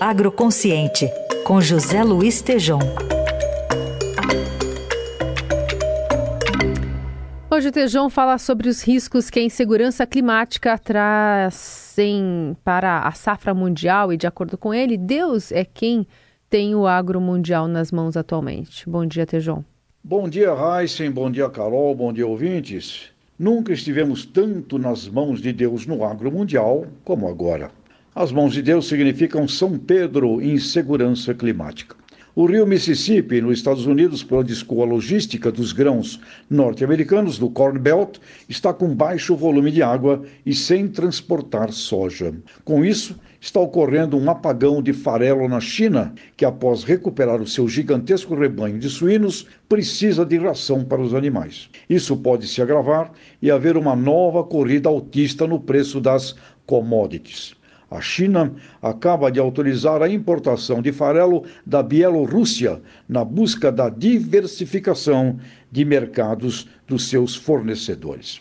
Agroconsciente, com José Luiz Tejom. Hoje o Tejão fala sobre os riscos que a insegurança climática trazem para a safra mundial e, de acordo com ele, Deus é quem tem o agro mundial nas mãos atualmente. Bom dia, Tejão. Bom dia, Heisen. Bom dia, Carol. Bom dia, ouvintes. Nunca estivemos tanto nas mãos de Deus no agro mundial como agora. As mãos de Deus significam São Pedro em segurança climática. O rio Mississippi, nos Estados Unidos, por onde escoa a logística dos grãos norte-americanos do Corn Belt, está com baixo volume de água e sem transportar soja. Com isso, está ocorrendo um apagão de farelo na China, que após recuperar o seu gigantesco rebanho de suínos, precisa de ração para os animais. Isso pode se agravar e haver uma nova corrida altista no preço das commodities. A China acaba de autorizar a importação de farelo da Bielorrússia na busca da diversificação de mercados dos seus fornecedores.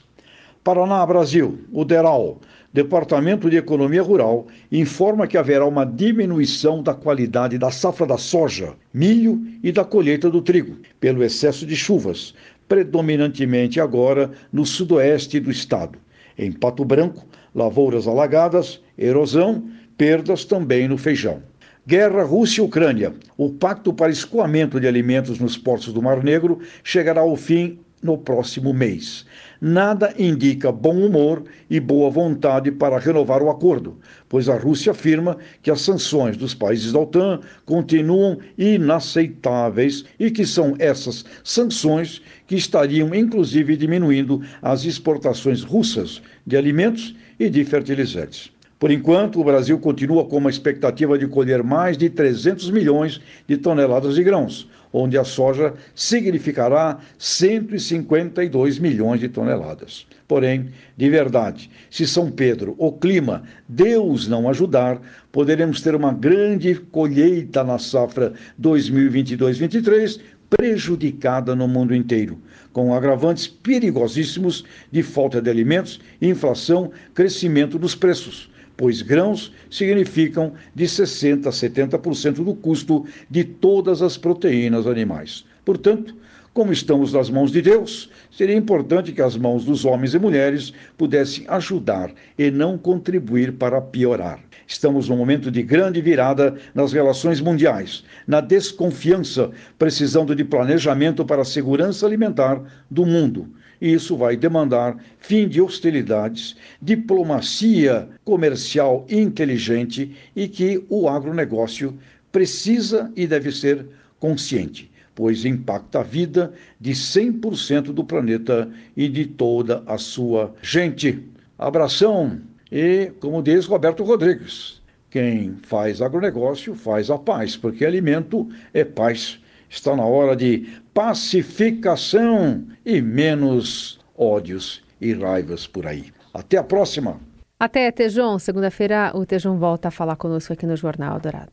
Paraná, Brasil, o DERAL, Departamento de Economia Rural, informa que haverá uma diminuição da qualidade da safra da soja, milho e da colheita do trigo, pelo excesso de chuvas, predominantemente agora no sudoeste do estado. Em Pato Branco, lavouras alagadas, erosão, perdas também no feijão. Guerra Rússia-Ucrânia. O pacto para escoamento de alimentos nos portos do Mar Negro chegará ao fim no próximo mês. Nada indica bom humor e boa vontade para renovar o acordo, pois a Rússia afirma que as sanções dos países da OTAN continuam inaceitáveis e que são essas sanções que estariam inclusive diminuindo as exportações russas de alimentos e de fertilizantes. Por enquanto, o Brasil continua com uma expectativa de colher mais de 300 milhões de toneladas de grãos, onde a soja significará 152 milhões de toneladas. Porém, de verdade, se São Pedro, o clima, Deus não ajudar, poderemos ter uma grande colheita na safra 2022-23, prejudicada no mundo inteiro, com agravantes perigosíssimos de falta de alimentos, inflação, crescimento dos preços pois grãos significam de 60% a 70% do custo de todas as proteínas animais. Portanto, como estamos nas mãos de Deus, seria importante que as mãos dos homens e mulheres pudessem ajudar e não contribuir para piorar. Estamos num momento de grande virada nas relações mundiais, na desconfiança, precisando de planejamento para a segurança alimentar do mundo e isso vai demandar fim de hostilidades, diplomacia comercial inteligente e que o agronegócio precisa e deve ser consciente, pois impacta a vida de 100% do planeta e de toda a sua gente. Abração e, como diz Roberto Rodrigues, quem faz agronegócio faz a paz, porque alimento é paz. Está na hora de pacificação e menos ódios e raivas por aí. Até a próxima! Até, Tejon. Segunda-feira o Tejon volta a falar conosco aqui no Jornal Dourado.